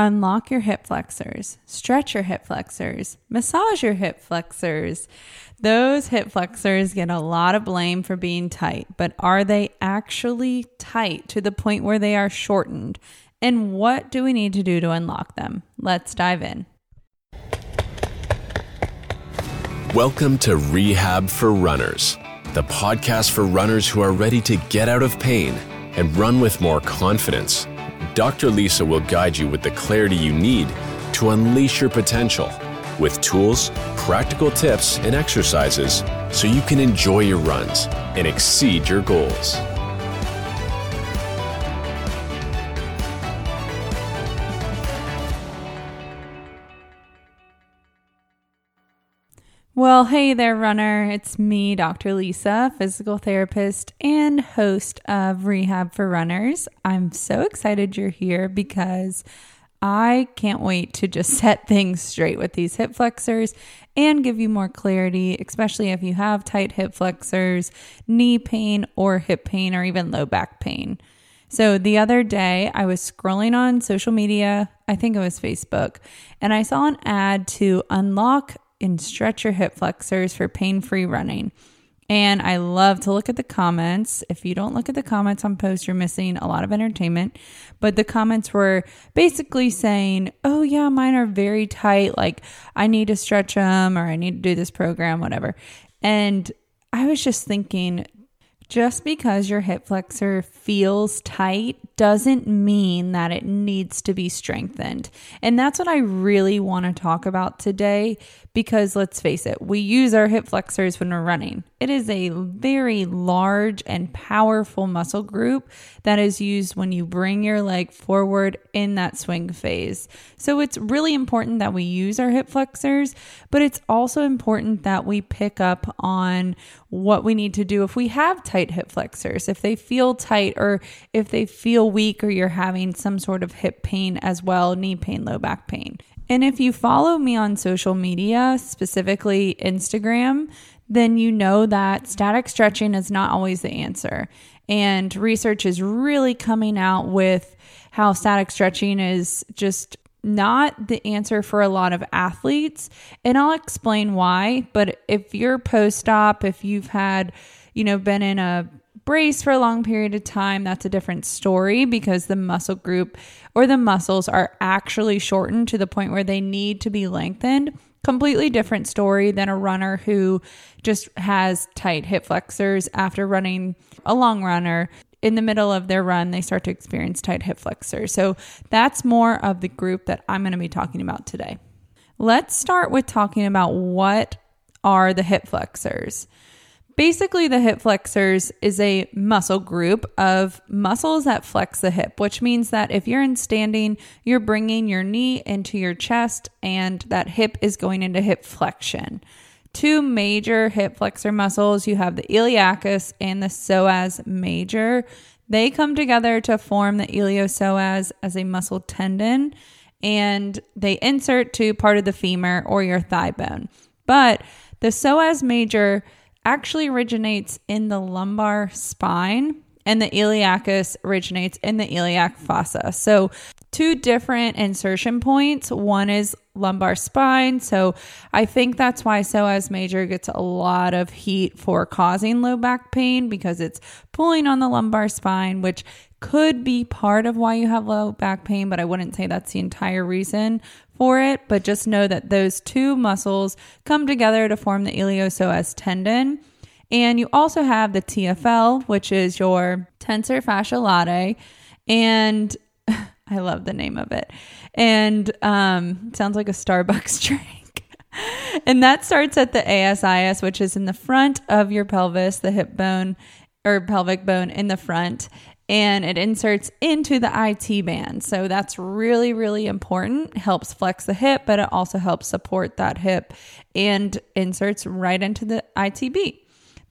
Unlock your hip flexors, stretch your hip flexors, massage your hip flexors. Those hip flexors get a lot of blame for being tight, but are they actually tight to the point where they are shortened? And what do we need to do to unlock them? Let's dive in. Welcome to Rehab for Runners, the podcast for runners who are ready to get out of pain and run with more confidence. Dr. Lisa will guide you with the clarity you need to unleash your potential with tools, practical tips, and exercises so you can enjoy your runs and exceed your goals. Well, hey there, runner. It's me, Dr. Lisa, physical therapist and host of Rehab for Runners. I'm so excited you're here because I can't wait to just set things straight with these hip flexors and give you more clarity, especially if you have tight hip flexors, knee pain, or hip pain, or even low back pain. So the other day, I was scrolling on social media, I think it was Facebook, and I saw an ad to unlock and stretch your hip flexors for pain free running. And I love to look at the comments. If you don't look at the comments on posts, you're missing a lot of entertainment. But the comments were basically saying, oh, yeah, mine are very tight. Like, I need to stretch them or I need to do this program, whatever. And I was just thinking, just because your hip flexor feels tight doesn't mean that it needs to be strengthened. And that's what I really want to talk about today because let's face it, we use our hip flexors when we're running. It is a very large and powerful muscle group that is used when you bring your leg forward in that swing phase. So it's really important that we use our hip flexors, but it's also important that we pick up on what we need to do if we have tight hip flexors, if they feel tight or if they feel weak or you're having some sort of hip pain as well, knee pain, low back pain. And if you follow me on social media, specifically Instagram, then you know that static stretching is not always the answer. And research is really coming out with how static stretching is just not the answer for a lot of athletes. And I'll explain why. But if you're post op, if you've had, you know, been in a brace for a long period of time, that's a different story because the muscle group or the muscles are actually shortened to the point where they need to be lengthened. Completely different story than a runner who just has tight hip flexors after running a long runner. In the middle of their run, they start to experience tight hip flexors. So that's more of the group that I'm going to be talking about today. Let's start with talking about what are the hip flexors. Basically, the hip flexors is a muscle group of muscles that flex the hip, which means that if you're in standing, you're bringing your knee into your chest and that hip is going into hip flexion. Two major hip flexor muscles you have the iliacus and the psoas major. They come together to form the iliopsoas as a muscle tendon and they insert to part of the femur or your thigh bone. But the psoas major actually originates in the lumbar spine and the iliacus originates in the iliac fossa. So, two different insertion points. One is lumbar spine. So, I think that's why psoas major gets a lot of heat for causing low back pain because it's pulling on the lumbar spine, which could be part of why you have low back pain, but I wouldn't say that's the entire reason for it. But just know that those two muscles come together to form the iliopsoas tendon. And you also have the TFL, which is your tensor fasciae latae. And I love the name of it. And um, sounds like a Starbucks drink. and that starts at the ASIS, which is in the front of your pelvis, the hip bone or pelvic bone in the front and it inserts into the IT band. So that's really, really important. Helps flex the hip, but it also helps support that hip and inserts right into the ITB.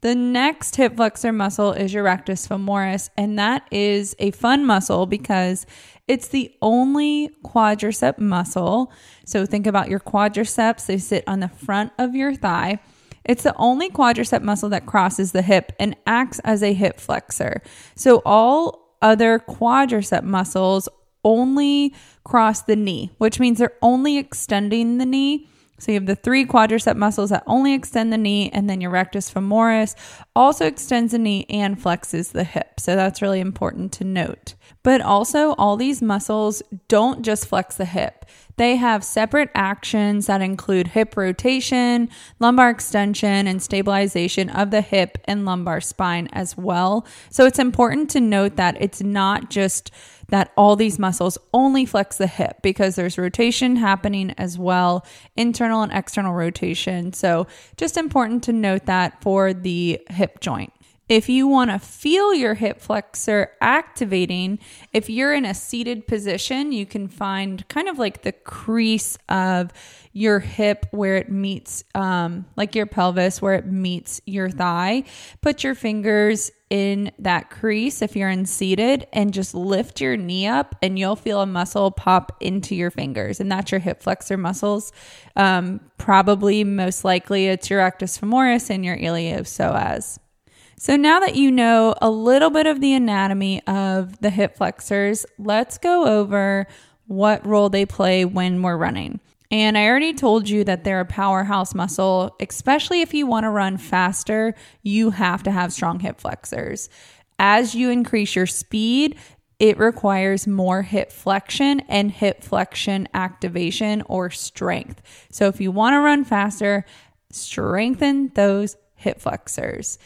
The next hip flexor muscle is your rectus femoris, and that is a fun muscle because it's the only quadricep muscle. So think about your quadriceps, they sit on the front of your thigh. It's the only quadricep muscle that crosses the hip and acts as a hip flexor. So all other quadricep muscles only cross the knee, which means they're only extending the knee. So you have the three quadricep muscles that only extend the knee, and then your rectus femoris also extends the knee and flexes the hip. So that's really important to note. But also, all these muscles don't just flex the hip. They have separate actions that include hip rotation, lumbar extension, and stabilization of the hip and lumbar spine as well. So it's important to note that it's not just that all these muscles only flex the hip because there's rotation happening as well, internal and external rotation. So just important to note that for the hip joint. If you want to feel your hip flexor activating, if you're in a seated position, you can find kind of like the crease of your hip where it meets, um, like your pelvis, where it meets your thigh. Put your fingers in that crease if you're in seated and just lift your knee up, and you'll feel a muscle pop into your fingers. And that's your hip flexor muscles. Um, probably most likely it's your rectus femoris and your iliopsoas. So now that you know a little bit of the anatomy of the hip flexors, let's go over what role they play when we're running. And I already told you that they're a powerhouse muscle, especially if you want to run faster, you have to have strong hip flexors. As you increase your speed, it requires more hip flexion and hip flexion activation or strength. So if you want to run faster, strengthen those hip flexors.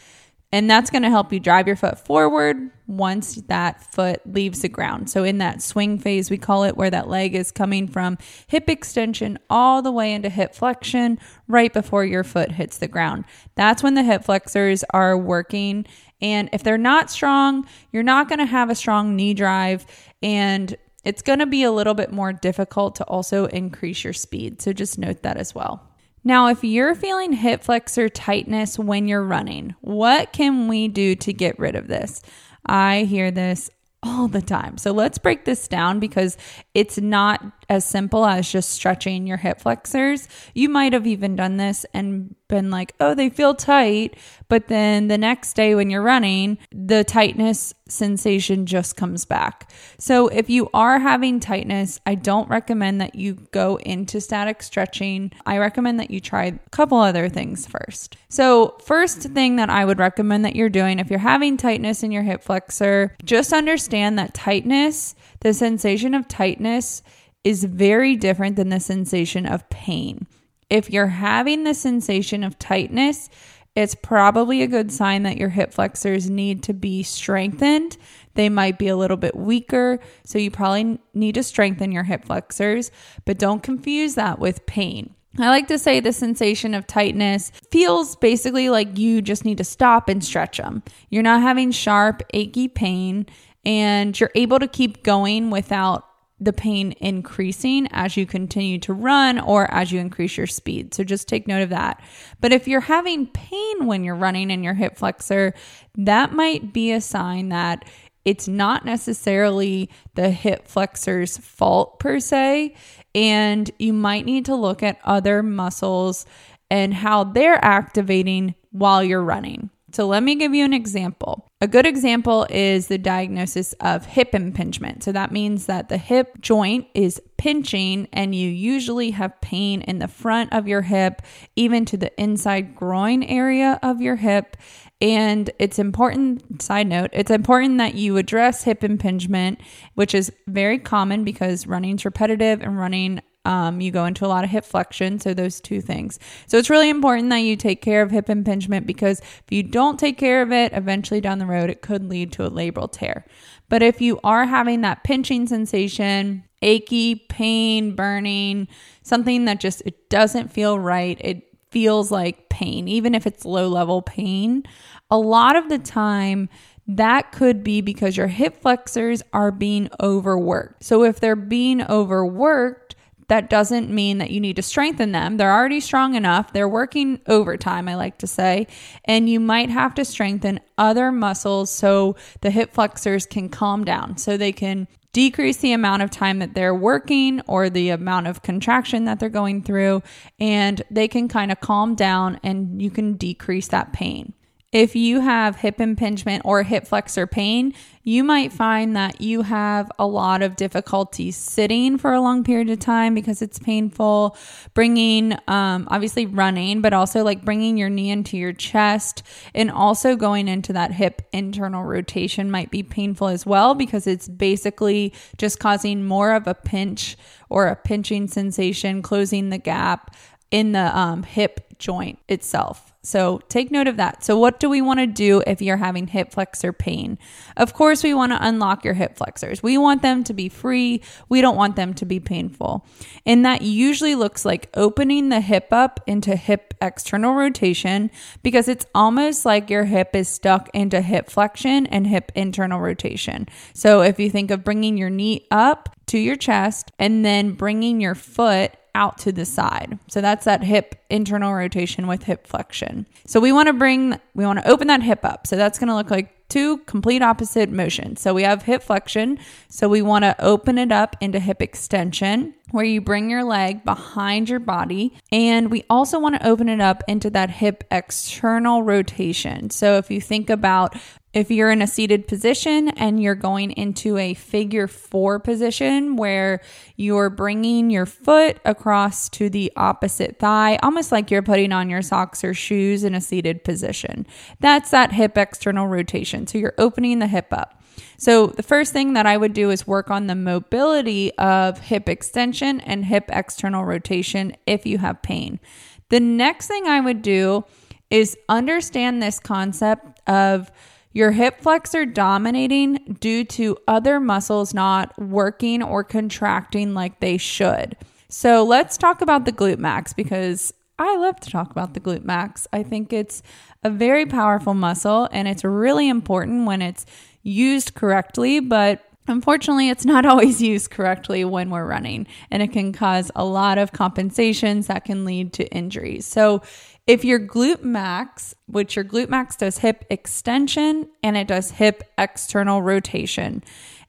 And that's going to help you drive your foot forward once that foot leaves the ground. So, in that swing phase, we call it where that leg is coming from hip extension all the way into hip flexion right before your foot hits the ground. That's when the hip flexors are working. And if they're not strong, you're not going to have a strong knee drive. And it's going to be a little bit more difficult to also increase your speed. So, just note that as well. Now, if you're feeling hip flexor tightness when you're running, what can we do to get rid of this? I hear this all the time. So let's break this down because it's not as simple as just stretching your hip flexors. You might have even done this and been like, oh, they feel tight. But then the next day when you're running, the tightness sensation just comes back. So if you are having tightness, I don't recommend that you go into static stretching. I recommend that you try a couple other things first. So, first thing that I would recommend that you're doing if you're having tightness in your hip flexor, just understand that tightness, the sensation of tightness, is very different than the sensation of pain. If you're having the sensation of tightness, it's probably a good sign that your hip flexors need to be strengthened. They might be a little bit weaker, so you probably need to strengthen your hip flexors, but don't confuse that with pain. I like to say the sensation of tightness feels basically like you just need to stop and stretch them. You're not having sharp, achy pain, and you're able to keep going without the pain increasing as you continue to run or as you increase your speed. So just take note of that. But if you're having pain when you're running in your hip flexor, that might be a sign that it's not necessarily the hip flexor's fault per se. And you might need to look at other muscles and how they're activating while you're running. So let me give you an example. A good example is the diagnosis of hip impingement. So that means that the hip joint is pinching and you usually have pain in the front of your hip, even to the inside groin area of your hip. And it's important, side note, it's important that you address hip impingement, which is very common because running's repetitive and running um, you go into a lot of hip flexion. So, those two things. So, it's really important that you take care of hip impingement because if you don't take care of it, eventually down the road, it could lead to a labral tear. But if you are having that pinching sensation, achy, pain, burning, something that just it doesn't feel right, it feels like pain, even if it's low level pain, a lot of the time, that could be because your hip flexors are being overworked. So, if they're being overworked, that doesn't mean that you need to strengthen them. They're already strong enough. They're working overtime, I like to say. And you might have to strengthen other muscles so the hip flexors can calm down, so they can decrease the amount of time that they're working or the amount of contraction that they're going through, and they can kind of calm down and you can decrease that pain. If you have hip impingement or hip flexor pain, you might find that you have a lot of difficulty sitting for a long period of time because it's painful. Bringing, um, obviously running, but also like bringing your knee into your chest and also going into that hip internal rotation might be painful as well because it's basically just causing more of a pinch or a pinching sensation, closing the gap in the um, hip joint itself. So take note of that. So, what do we want to do if you're having hip flexor pain? Of course, we want to unlock your hip flexors. We want them to be free. We don't want them to be painful. And that usually looks like opening the hip up into hip external rotation because it's almost like your hip is stuck into hip flexion and hip internal rotation. So, if you think of bringing your knee up to your chest and then bringing your foot out to the side. So that's that hip internal rotation with hip flexion. So we want to bring, we want to open that hip up. So that's going to look like two complete opposite motions. So we have hip flexion. So we want to open it up into hip extension where you bring your leg behind your body. And we also want to open it up into that hip external rotation. So if you think about if you're in a seated position and you're going into a figure four position where you're bringing your foot across to the opposite thigh, almost like you're putting on your socks or shoes in a seated position, that's that hip external rotation. So you're opening the hip up. So the first thing that I would do is work on the mobility of hip extension and hip external rotation if you have pain. The next thing I would do is understand this concept of your hip flexor dominating due to other muscles not working or contracting like they should. So let's talk about the glute max because I love to talk about the glute max. I think it's a very powerful muscle and it's really important when it's used correctly, but Unfortunately, it's not always used correctly when we're running, and it can cause a lot of compensations that can lead to injuries. So, if your glute max, which your glute max does hip extension and it does hip external rotation.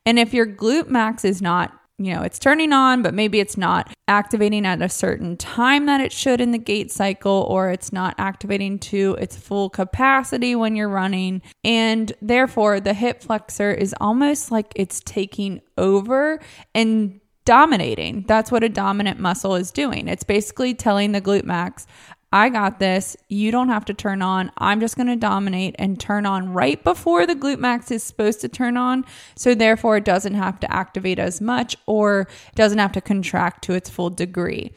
And if your glute max is not, you know, it's turning on, but maybe it's not activating at a certain time that it should in the gait cycle, or it's not activating to its full capacity when you're running. And therefore, the hip flexor is almost like it's taking over and dominating. That's what a dominant muscle is doing. It's basically telling the glute max, I got this. You don't have to turn on. I'm just going to dominate and turn on right before the glute max is supposed to turn on. So, therefore, it doesn't have to activate as much or doesn't have to contract to its full degree.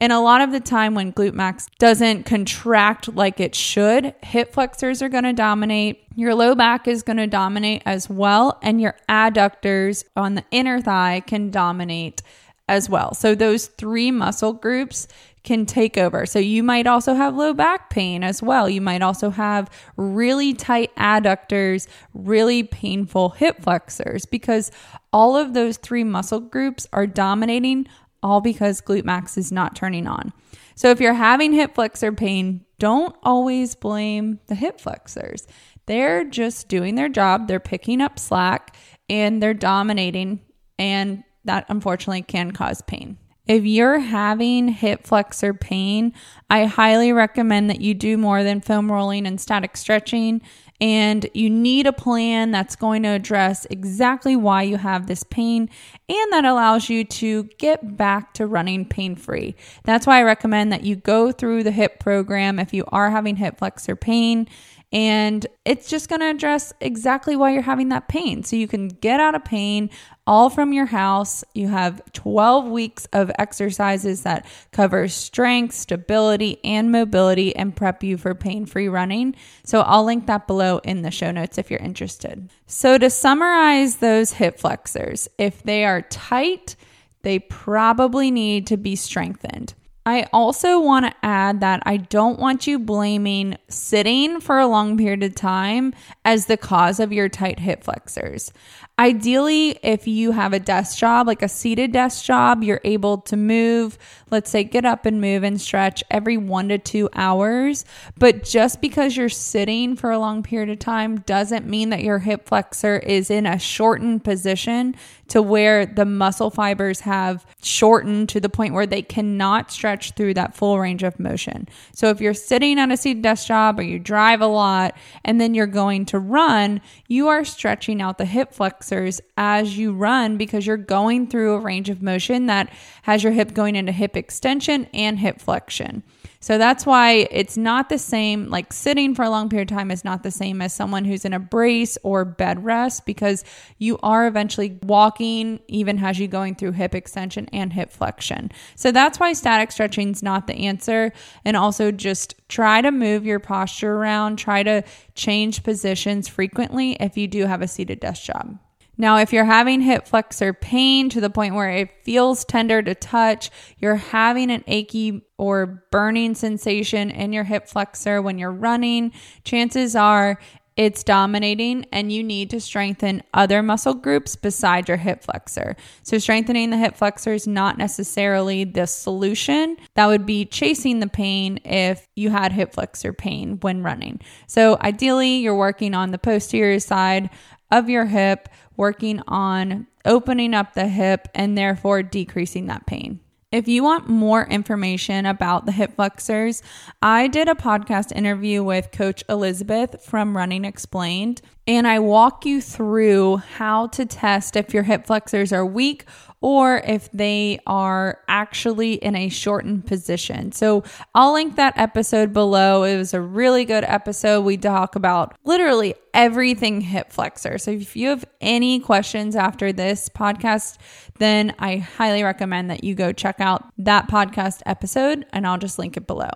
And a lot of the time, when glute max doesn't contract like it should, hip flexors are going to dominate. Your low back is going to dominate as well. And your adductors on the inner thigh can dominate as well. So, those three muscle groups can take over. So you might also have low back pain as well. You might also have really tight adductors, really painful hip flexors because all of those three muscle groups are dominating all because glute max is not turning on. So if you're having hip flexor pain, don't always blame the hip flexors. They're just doing their job, they're picking up slack and they're dominating and that unfortunately can cause pain. If you're having hip flexor pain, I highly recommend that you do more than foam rolling and static stretching. And you need a plan that's going to address exactly why you have this pain and that allows you to get back to running pain free. That's why I recommend that you go through the hip program if you are having hip flexor pain and it's just going to address exactly why you're having that pain. So you can get out of pain all from your house. You have 12 weeks of exercises that cover strength, stability, and mobility and prep you for pain free running. So I'll link that below in the show notes if you're interested. So to summarize those hip flexors, if they are tight, they probably need to be strengthened. I also want to add that I don't want you blaming sitting for a long period of time as the cause of your tight hip flexors. Ideally, if you have a desk job, like a seated desk job, you're able to move, let's say get up and move and stretch every one to two hours. But just because you're sitting for a long period of time doesn't mean that your hip flexor is in a shortened position to where the muscle fibers have shortened to the point where they cannot stretch through that full range of motion. So if you're sitting on a seated desk job or you drive a lot and then you're going to run, you are stretching out the hip flexors as you run because you're going through a range of motion that has your hip going into hip extension and hip flexion. So that's why it's not the same, like sitting for a long period of time is not the same as someone who's in a brace or bed rest because you are eventually walking, even as you going through hip extension and hip flexion. So that's why static stretching is not the answer. And also just try to move your posture around, try to change positions frequently if you do have a seated desk job. Now, if you're having hip flexor pain to the point where it feels tender to touch, you're having an achy or burning sensation in your hip flexor when you're running, chances are it's dominating and you need to strengthen other muscle groups besides your hip flexor. So, strengthening the hip flexor is not necessarily the solution. That would be chasing the pain if you had hip flexor pain when running. So, ideally, you're working on the posterior side of your hip working on opening up the hip and therefore decreasing that pain. If you want more information about the hip flexors, I did a podcast interview with Coach Elizabeth from Running Explained, and I walk you through how to test if your hip flexors are weak or if they are actually in a shortened position. So I'll link that episode below. It was a really good episode. We talk about literally everything hip flexor. So if you have any questions after this podcast, then I highly recommend that you go check out that podcast episode and I'll just link it below.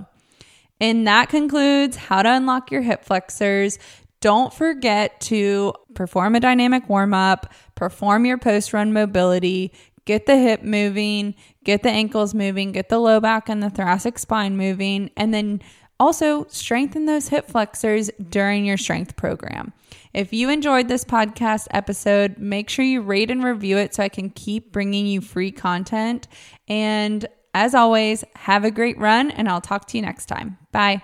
And that concludes how to unlock your hip flexors. Don't forget to perform a dynamic warm up, perform your post run mobility, get the hip moving, get the ankles moving, get the low back and the thoracic spine moving, and then also strengthen those hip flexors during your strength program. If you enjoyed this podcast episode, make sure you rate and review it so I can keep bringing you free content. And as always, have a great run, and I'll talk to you next time. Bye.